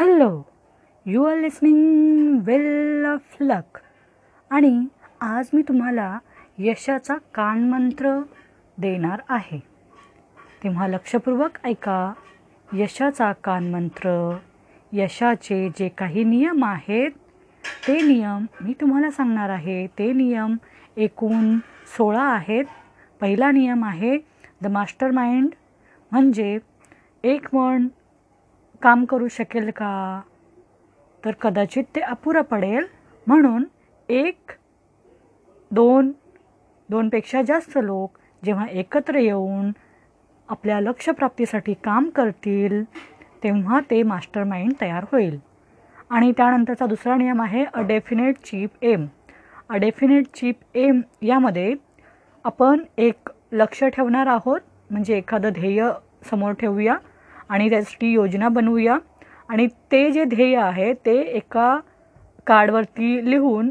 Hello you are listening well of luck. आणि आज मी तुम्हाला यशाचा कानमंत्र देणार आहे. तेव्हा लक्षपूर्वक ऐका यशाचा कानमंत्र यशाचे जे काही नियम आहेत ते नियम मी तुम्हाला सांगणार आहे. ते नियम एकूण सोळा आहेत. पहिला नियम आहे द मास्टर माइंड म्हणजे एक मन काम करू शकेल का? तर कदाचित ते अपुरं पडेल. म्हणून एक दोन दोनपेक्षा जास्त लोक जेव्हा एकत्र येऊन आपल्या लक्षप्राप्तीसाठी काम करतील तेव्हा ते मास्टर माइंड तयार होईल. आणि त्यानंतरचा दुसरा नियम आहे a definite chief aim a definite chief aim यामध्ये आपण एक लक्ष ठेवणार आहोत. म्हणजे एखादं ध्येय समोर ठेवूया. आणि त्यासाठी योजना बनवूया. आणि ते जे ध्येय आहे ते एका कार्डवरती लिहून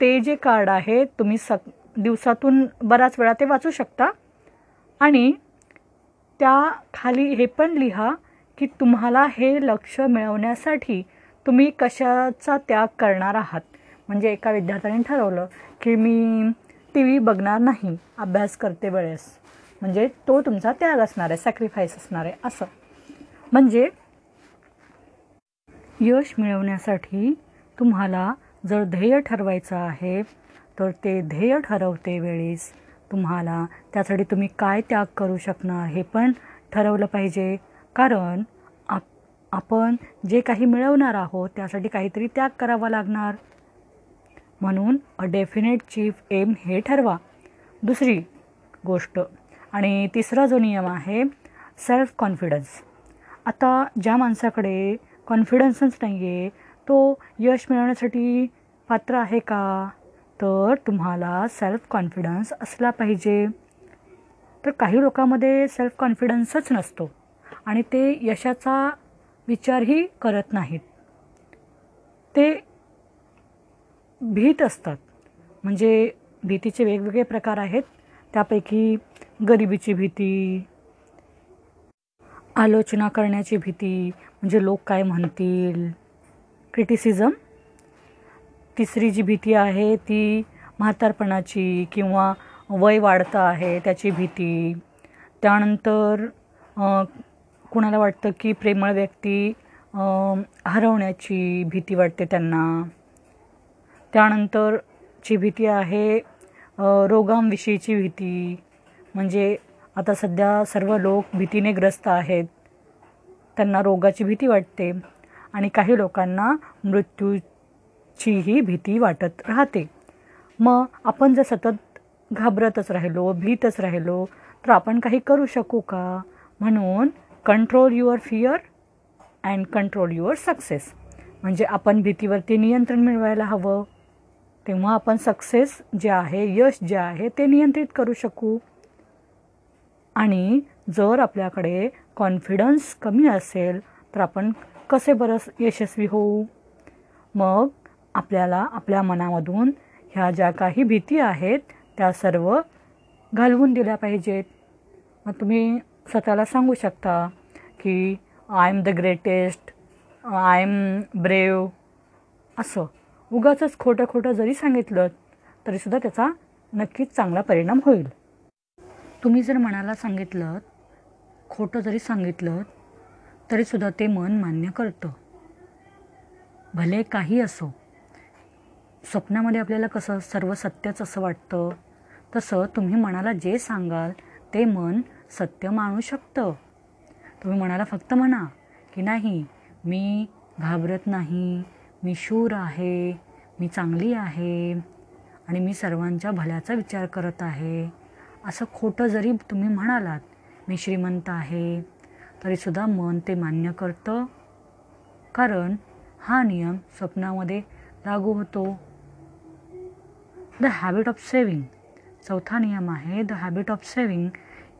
ते जे कार्ड आहे तुम्ही सक दिवसातून बराच वेळा ते वाचू शकता. आणि त्या खाली हे पण लिहा की तुम्हाला हे लक्ष मिळवण्यासाठी तुम्ही कशाचा त्याग करणार आहात. म्हणजे एका विद्यार्थ्याने ठरवलं की मी टी व्ही बघणार नाही अभ्यास करते वेळेस. म्हणजे तो तुमचा त्याग असणार आहे सॅक्रिफाईस असणार आहे असं. म्हणजे यश मिळवण्यासाठी तुम्हाला जर ध्येय ठरवायचं आहे तर ते ध्येय ठरवते वेळेस तुम्हाला त्यासाठी तुम्ही काय त्याग करू शकणार हे पण ठरवलं पाहिजे. कारण आप आपण जे काही मिळवणार आहोत त्यासाठी काहीतरी त्याग करावा लागणार. म्हणून अ डेफिनेट चीफ एम हे ठरवा. दुसरी गोष्ट आणि तिसरा जो नियम आहे सेल्फ कॉन्फिडन्स आता ज्या माणसाकडे कॉन्फिडन्सच नाही आहे तो यश मिळवण्यासाठी पात्र आहे का? तर तुम्हाला सेल्फ कॉन्फिडन्स असला पाहिजे. तर काही लोकांमध्ये सेल्फ कॉन्फिडन्सच नसतो आणि ते यशाचा विचारही करत नाहीत. ते भीत असतात. म्हणजे भीतीचे वेगवेगळे प्रकार आहेत. त्यापैकी गरिबीची भीती आलोचना करण्याची भीती म्हणजे लोक काय म्हणतील? क्रिटिसिझम तिसरी जी भीती आहे ती म्हातारपणाची किंवा वय वाढतं आहे त्याची भीती. त्यानंतर कुणाला वाटतं की प्रेमळ व्यक्ती हरवण्याची भीती वाटते त्यांना. त्यानंतरची भीती आहे रोगांविषयीची भीती म्हणजे आता सध्या सर्व लोक भीतीने ग्रस्त आहेत. त्यांना रोगाची भीती वाटते आणि काही लोकांना मृत्यूचीही भीती वाटत राहते. मग आपण जर सतत घाबरतच राहिलो भीतच राहिलो तर आपण काही करू शकू का? म्हणून control your fear and control your success म्हणजे आपण भीतीवरती नियंत्रण मिळवायला हवं. तेव्हा आपण सक्सेस जे आहे यश जे आहे ते नियंत्रित करू शकू. आणि जर आपल्याकडे कॉन्फिडन्स कमी असेल तर आपण कसे बरं यशस्वी होऊ? मग आपल्याला आपल्या मनामधून ह्या ज्या काही भीती आहेत त्या सर्व घालवून दिल्या पाहिजेत. मग तुम्ही स्वतःला सांगू शकता की I am the greatest I am brave असं. उगाचंच खोटं खोटं जरी सांगितलं तरीसुद्धा त्याचा नक्कीच चांगला परिणाम होईल. तुम्ही जर मनाला सांगितलं खोटं जरी सांगितलं तरीसुद्धा ते मन मान्य करतं. भले काही असो स्वप्नामध्ये आपल्याला कसं सर्व सत्यच असं वाटतं तसं तुम्ही मनाला जे सांगाल ते मन सत्य मानू शकतं. तुम्ही मनाला फक्त म्हणा की नाही मी घाबरत नाही मी शूर आहे मी चांगली आहे आणि मी सर्वांच्या भल्याचा विचार करत आहे. असं खोटं जरी तुम्ही म्हणालात मी श्रीमंत आहे तरीसुद्धा मन ते मान्य करतं. कारण हा नियम स्वप्नामध्ये लागू होतो. द हॅबिट ऑफ सेविंग चौथा नियम आहे द हॅबिट ऑफ सेविंग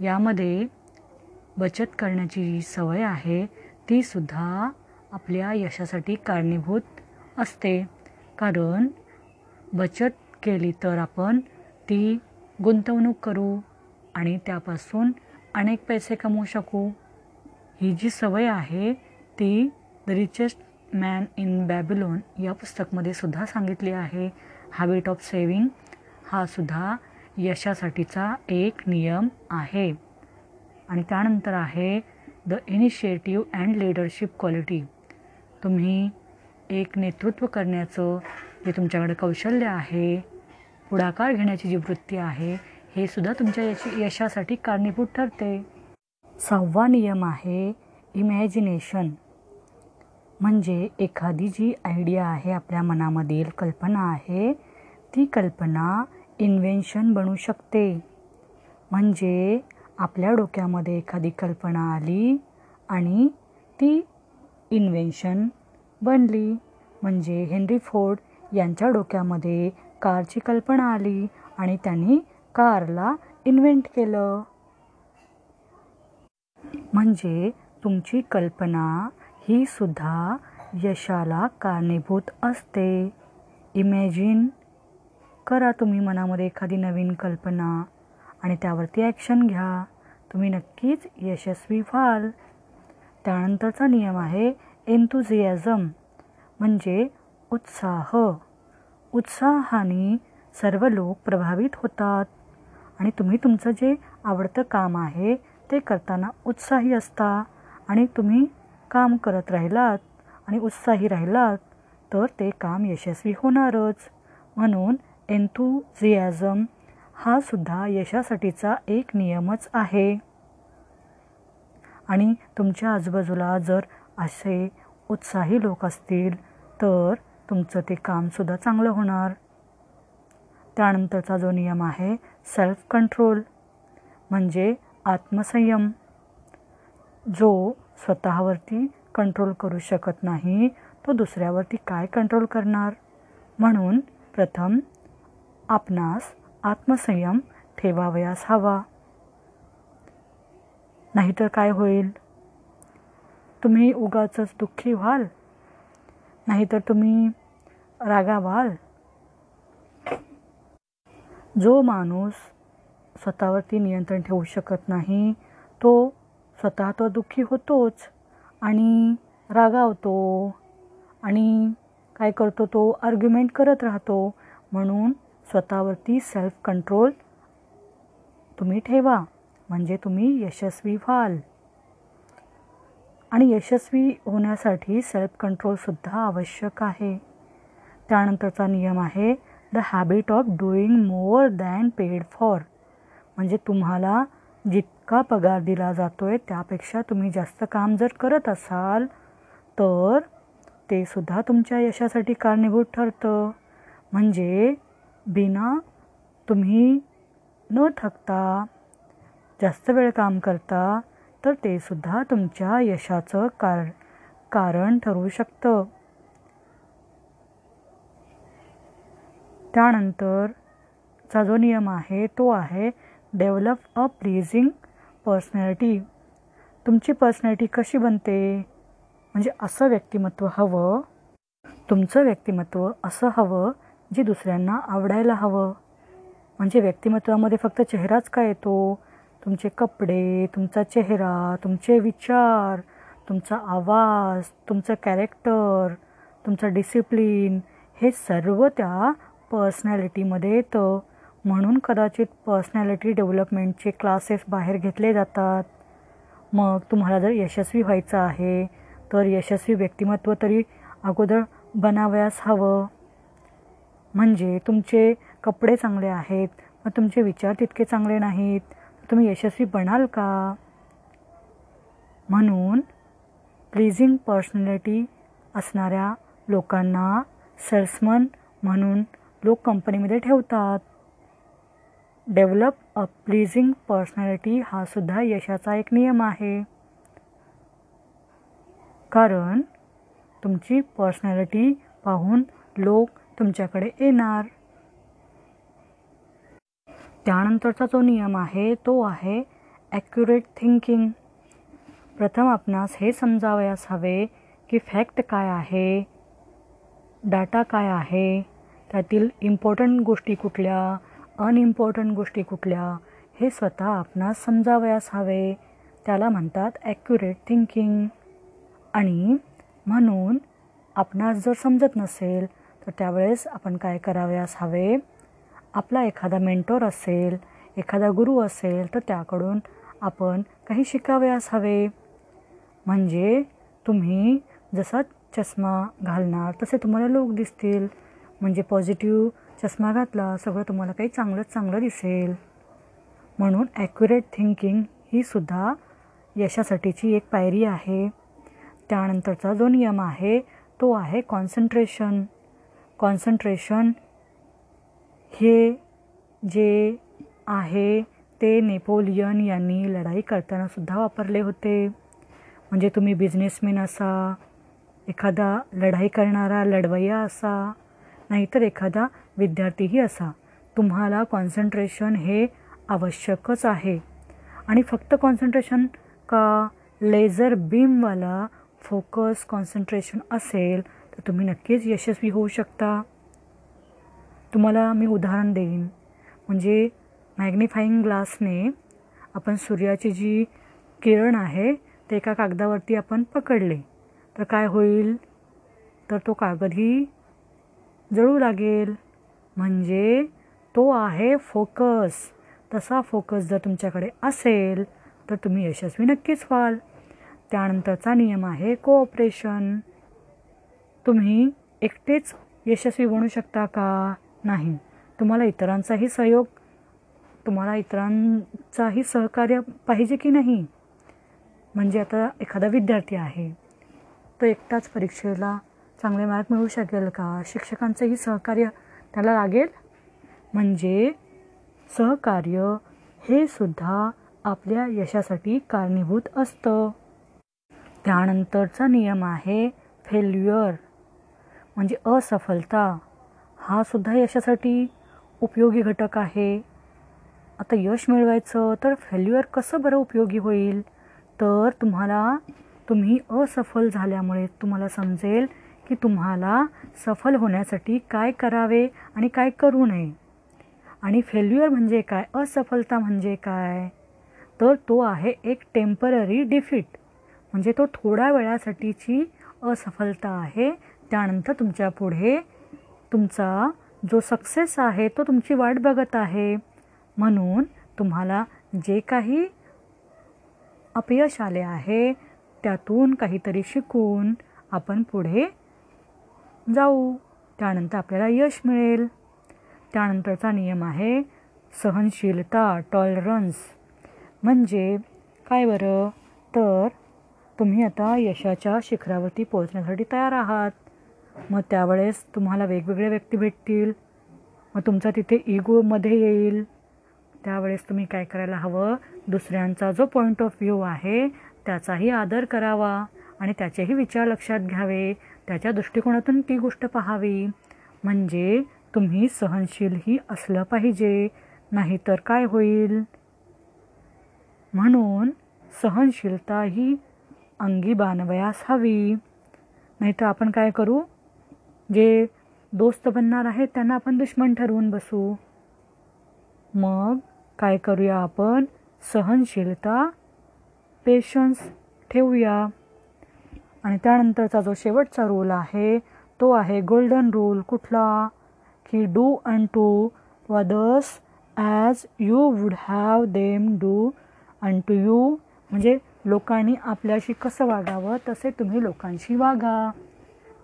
यामध्ये बचत करण्याची जी सवय आहे तीसुद्धा आपल्या यशासाठी कारणीभूत असते. कारण बचत केली तर आपण ती गुंतवणूक करू आणि त्यापासून अनेक पैसे कमवू शकू. ही जी सवय आहे ती the richest man in Babylon या पुस्तकमध्ये सुद्धा सांगितली आहे. हॅबिट ऑफ सेविंग हा सुद्धा यशासाठीचा एक नियम आहे. आणि त्यानंतर आहे the initiative and leadership quality तुम्ही एक नेतृत्व करण्याचं जे तुमच्याकडे कौशल्य आहे पुढाकार घेण्याची जी वृत्ती आहे हे सुद्धा तुमच्या याची यशासाठी कारणीभूत ठरते. सहावा नियम आहे इमॅजिनेशन म्हणजे एखादी जी आयडिया आहे आपल्या मनामधील कल्पना आहे ती कल्पना इन्व्हेन्शन बनू शकते. म्हणजे आपल्या डोक्यामध्ये एखादी कल्पना आली आणि ती इन्व्हेन्शन बनली. म्हणजे हेनरी फोर्ड यांच्या डोक्यामध्ये कारची कल्पना आली आणि त्यांनी कारला इन्व्हेंट केलं. म्हणजे तुमची कल्पना ही सुद्धा यशाला कारणीभूत असते. इमॅजिन करा तुम्ही मनामध्ये एखादी नवीन कल्पना आणि त्यावरती ॲक्शन घ्या. तुम्ही नक्कीच यशस्वी व्हाल. त्यानंतरचा नियम आहे एन्थुझियाझम म्हणजे उत्साह. उत्साहाने सर्व लोक प्रभावित होतात. आणि तुम्ही तुमचं जे आवडतं काम आहे ते करताना उत्साही असता. आणि तुम्ही काम करत राहिलात आणि उत्साही राहिलात तर ते काम यशस्वी होणारच. म्हणून एन्थुझियाझम हा सुद्धा यशासाठीचा एक नियमच आहे. आणि तुमच्या आजूबाजूला जर असे उत्साही लोक असतील तर तुमचं ते कामसुद्धा चांगलं होणार. त्यानंतरचा जो नियम आहे सेल्फ कंट्रोल म्हणजे आत्मसंयम. जो स्वतःवरती कंट्रोल करू शकत नाही तो दुसऱ्यावरती काय कंट्रोल करणार? म्हणून प्रथम आपणास आत्मसंयम ठेवावयास हवा. नाहीतर काय होईल? तुम्ही उगाचच दुःखी व्हाल? नाहीतर तुम्ही रागावाल जो माणूस स्वतःवरती नियंत्रण ठेवू शकत नाही तो स्वतः तो दुःखी होतोच आणि रागावतो आणि काय करतो तो आर्ग्युमेंट करत राहतो. म्हणून स्वतःवरती सेल्फ कंट्रोल तुम्ही ठेवा म्हणजे तुम्ही यशस्वी व्हाल. आणि यशस्वी होण्यासाठी सेल्फ कंट्रोलसुद्धा आवश्यक आहे. त्यानंतरचा नियम आहे the habit of doing more than paid for म्हणजे तुम्हाला जितका पगार दिला जातो आहे त्यापेक्षा तुम्ही जास्त काम जर करत असाल तर ते सुद्धा तुमच्या यशासाठी कारणीभूत ठरतं. म्हणजे बिना तुम्ही न थकता जास्त वेळ काम करता तर ते सुद्धा तुमच्या यशाचं कार कारण ठरवू शकतं. त्यानंतरचा जो नियम आहे तो आहे डेव्हलप अ प्लेझिंग पर्सनॅलिटी तुमची पर्सनॅलिटी कशी बनते? म्हणजे असं व्यक्तिमत्व हवं तुमचं व्यक्तिमत्व असं हवं जे दुसऱ्यांना आवडायला हवं. म्हणजे व्यक्तिमत्वामध्ये फक्त चेहराच का येतो? तुमचे कपडे तुमचा चेहरा तुमचे विचार तुमचा आवाज तुमचं कॅरेक्टर तुमचं डिसिप्लिन हे सर्व त्या पर्सनॅलिटीमध्ये येतं. म्हणून कदाचित पर्सनॅलिटी डेव्हलपमेंटचे क्लासेस बाहेर घेतले जातात. मग तुम्हाला जर यशस्वी व्हायचं आहे तर यशस्वी व्यक्तिमत्व तरी अगोदर बनावयास हवं. म्हणजे तुमचे कपडे चांगले आहेत मग तुमचे विचार तितके चांगले नाहीत तुम्ही यशस्वी बनाल का? म्हणून प्लीजिंग पर्सनॅलिटी असणाऱ्या लोकांना सेल्समन म्हणून लोक कंपनीमध्ये ठेवतात. डेव्हलप अ प्लीजिंग पर्सनॅलिटी हा सुद्धा यशाचा एक नियम आहे. कारण तुमची पर्सनॅलिटी पाहून लोक तुमच्याकडे येणार. त्यानंतरचा जो नियम आहे तो आहे ॲक्युरेट थिंकिंग प्रथम आपणास हे समजावयास हवे की फॅक्ट काय आहे डाटा काय आहे. त्यातील इम्पॉर्टंट गोष्टी कुठल्या अनइम्पॉर्टंट गोष्टी कुठल्या हे स्वतः आपणास समजावयास हवे. त्याला म्हणतात ॲक्युरेट थिंकिंग आणि म्हणून आपणास जर समजत नसेल तर त्यावेळेस आपण काय करावयास हवे? आपला एखादा मेंटोर असेल एखादा गुरु असेल तर त्याकडून आपण काही शिकावयास हवे. म्हणजे तुम्ही जसा चष्मा घालणार तसे तुम्हाला लोक दिसतील. म्हणजे पॉझिटिव्ह चष्मा घातला सगळं तुम्हाला काही चांगलंच चांगलं दिसेल. म्हणून ॲक्युरेट थिंकिंग ही सुद्धा यशासाठीची एक पायरी आहे. त्यानंतरचा जो नियम आहे तो आहे कॉन्सन्ट्रेशन कॉन्सन्ट्रेशन हे जे आहे ते नेपोलियन यांनी लढाई करतानासुद्धा वापरले होते. म्हणजे तुम्ही बिझनेसमॅन असा एखादा लढाई करणारा लढवय्या असा नाहीतर एखादा विद्यार्थीही असा. तुम्हाला कॉन्सन्ट्रेशन हे आवश्यकच आहे. आणि फक्त कॉन्सन्ट्रेशन का? लेझर बीमवाला फोकस कॉन्सन्ट्रेशन असेल तर तुम्ही नक्कीच यशस्वी होऊ शकता. तुम्हाला मी उदाहरण देईन. म्हणजे मॅग्निफाईंग ग्लासने आपण सूर्याची जी किरण आहे ते एका कागदावरती आपण पकडले. तर काय होईल? तर तो कागदही जळू लागेल. म्हणजे तो आहे फोकस. तसा फोकस जर तुमच्याकडे असेल तर तुम्ही यशस्वी नक्कीच व्हाल. त्यानंतरचा नियम आहे कोऑपरेशन तुम्ही एकटेच यशस्वी बनू शकता का? नाही. तुम्हाला इतरांचाही सहयोग तुम्हाला इतरांचाही सहकार्य पाहिजे की नाही? म्हणजे आता एखादा विद्यार्थी आहे तो एकटाच परीक्षेला चांगले मार्क मिळू शकेल का? शिक्षकांचंही सहकार्य त्याला लागेल? म्हणजे सहकार्य हे सुद्धा आपल्या यशासाठी कारणीभूत असतं. त्यानंतरचा नियम आहे फेल्युअर म्हणजे असफलता. हा सुद्धा यशासाठी उपयोगी घटक आहे. आता यश मिळवायचं तर फेल्युअर कसं बरं उपयोगी होईल? तर तुम्हाला तुम्ही असफल झाल्यामुळे तुम्हाला समजेल की तुम्हाला सफल होण्यासाठी काय करावे आणि काय करू नये. आणि फेल्युअर म्हणजे काय? असफलता म्हणजे काय? तर तो आहे एक टेंपररी डिफीट म्हणजे तो थोड्या वेळासाठीची असफलता आहे. त्यानंतर तुमच्यापुढे तुमचा जो सक्सेस आहे तो तुमची वाट बघत आहे. म्हणून तुम्हाला जे काही अपयश आले आहे त्यातून काहीतरी शिकून आपण पुढे जाऊ. त्यानंतर आपल्याला यश मिळेल. त्यानंतरचा नियम आहे सहनशीलता टॉलरन्स म्हणजे काय बरं? तर तुम्ही आता यशाच्या शिखरावरती पोहोचण्यासाठी तयार आहात. मग त्यावेळेस तुम्हाला वेगवेगळ्या व्यक्ती भेटतील. मग तुमचा तिथे इगोमध्ये येईल. त्यावेळेस तुम्ही काय करायला हवं? दुसऱ्यांचा जो पॉईंट ऑफ व्ह्यू आहे त्याचाही आदर करावा आणि त्याचेही विचार लक्षात घ्यावे. त्याच्या दृष्टिकोनातून ती गोष्ट पाहावी. म्हणजे तुम्ही सहनशीलही असलं पाहिजे नाहीतर काय होईल? म्हणून सहनशीलता ही अंगी बाणवयास हवी. नाहीतर आपण काय करू? जे दोस्त बनणार आहेत त्यांना आपण दुश्मन ठरवून बसू. मग काय करूया आपण? सहनशीलता पेशन्स ठेवूया. आणि त्यानंतरचा जो शेवटचा रूल आहे तो आहे गोल्डन रूल कुठला? की do unto others as you would have them do unto you म्हणजे लोकांनी आपल्याशी कसं वागावं तसे तुम्ही लोकांशी वागा.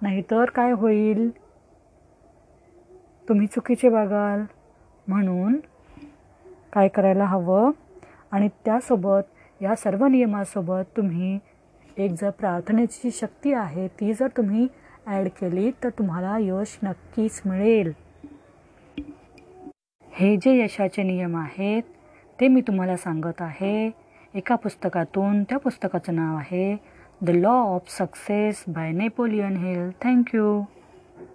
नाहीतर काय होईल? तुम्ही चुकीचे वागाल. म्हणून काय करायला हवं? आणि त्यासोबत या सर्व नियमासोबत तुम्ही एक जर प्रार्थनेची शक्ती आहे ती जर तुम्ही ॲड केली तर तुम्हाला यश नक्कीच मिळेल. हे जे यशाचे नियम आहेत ते मी तुम्हाला सांगत आहे. एका पुस्तकातून त्या पुस्तकाचं नाव आहे the law of success by Napoleon Hill thank you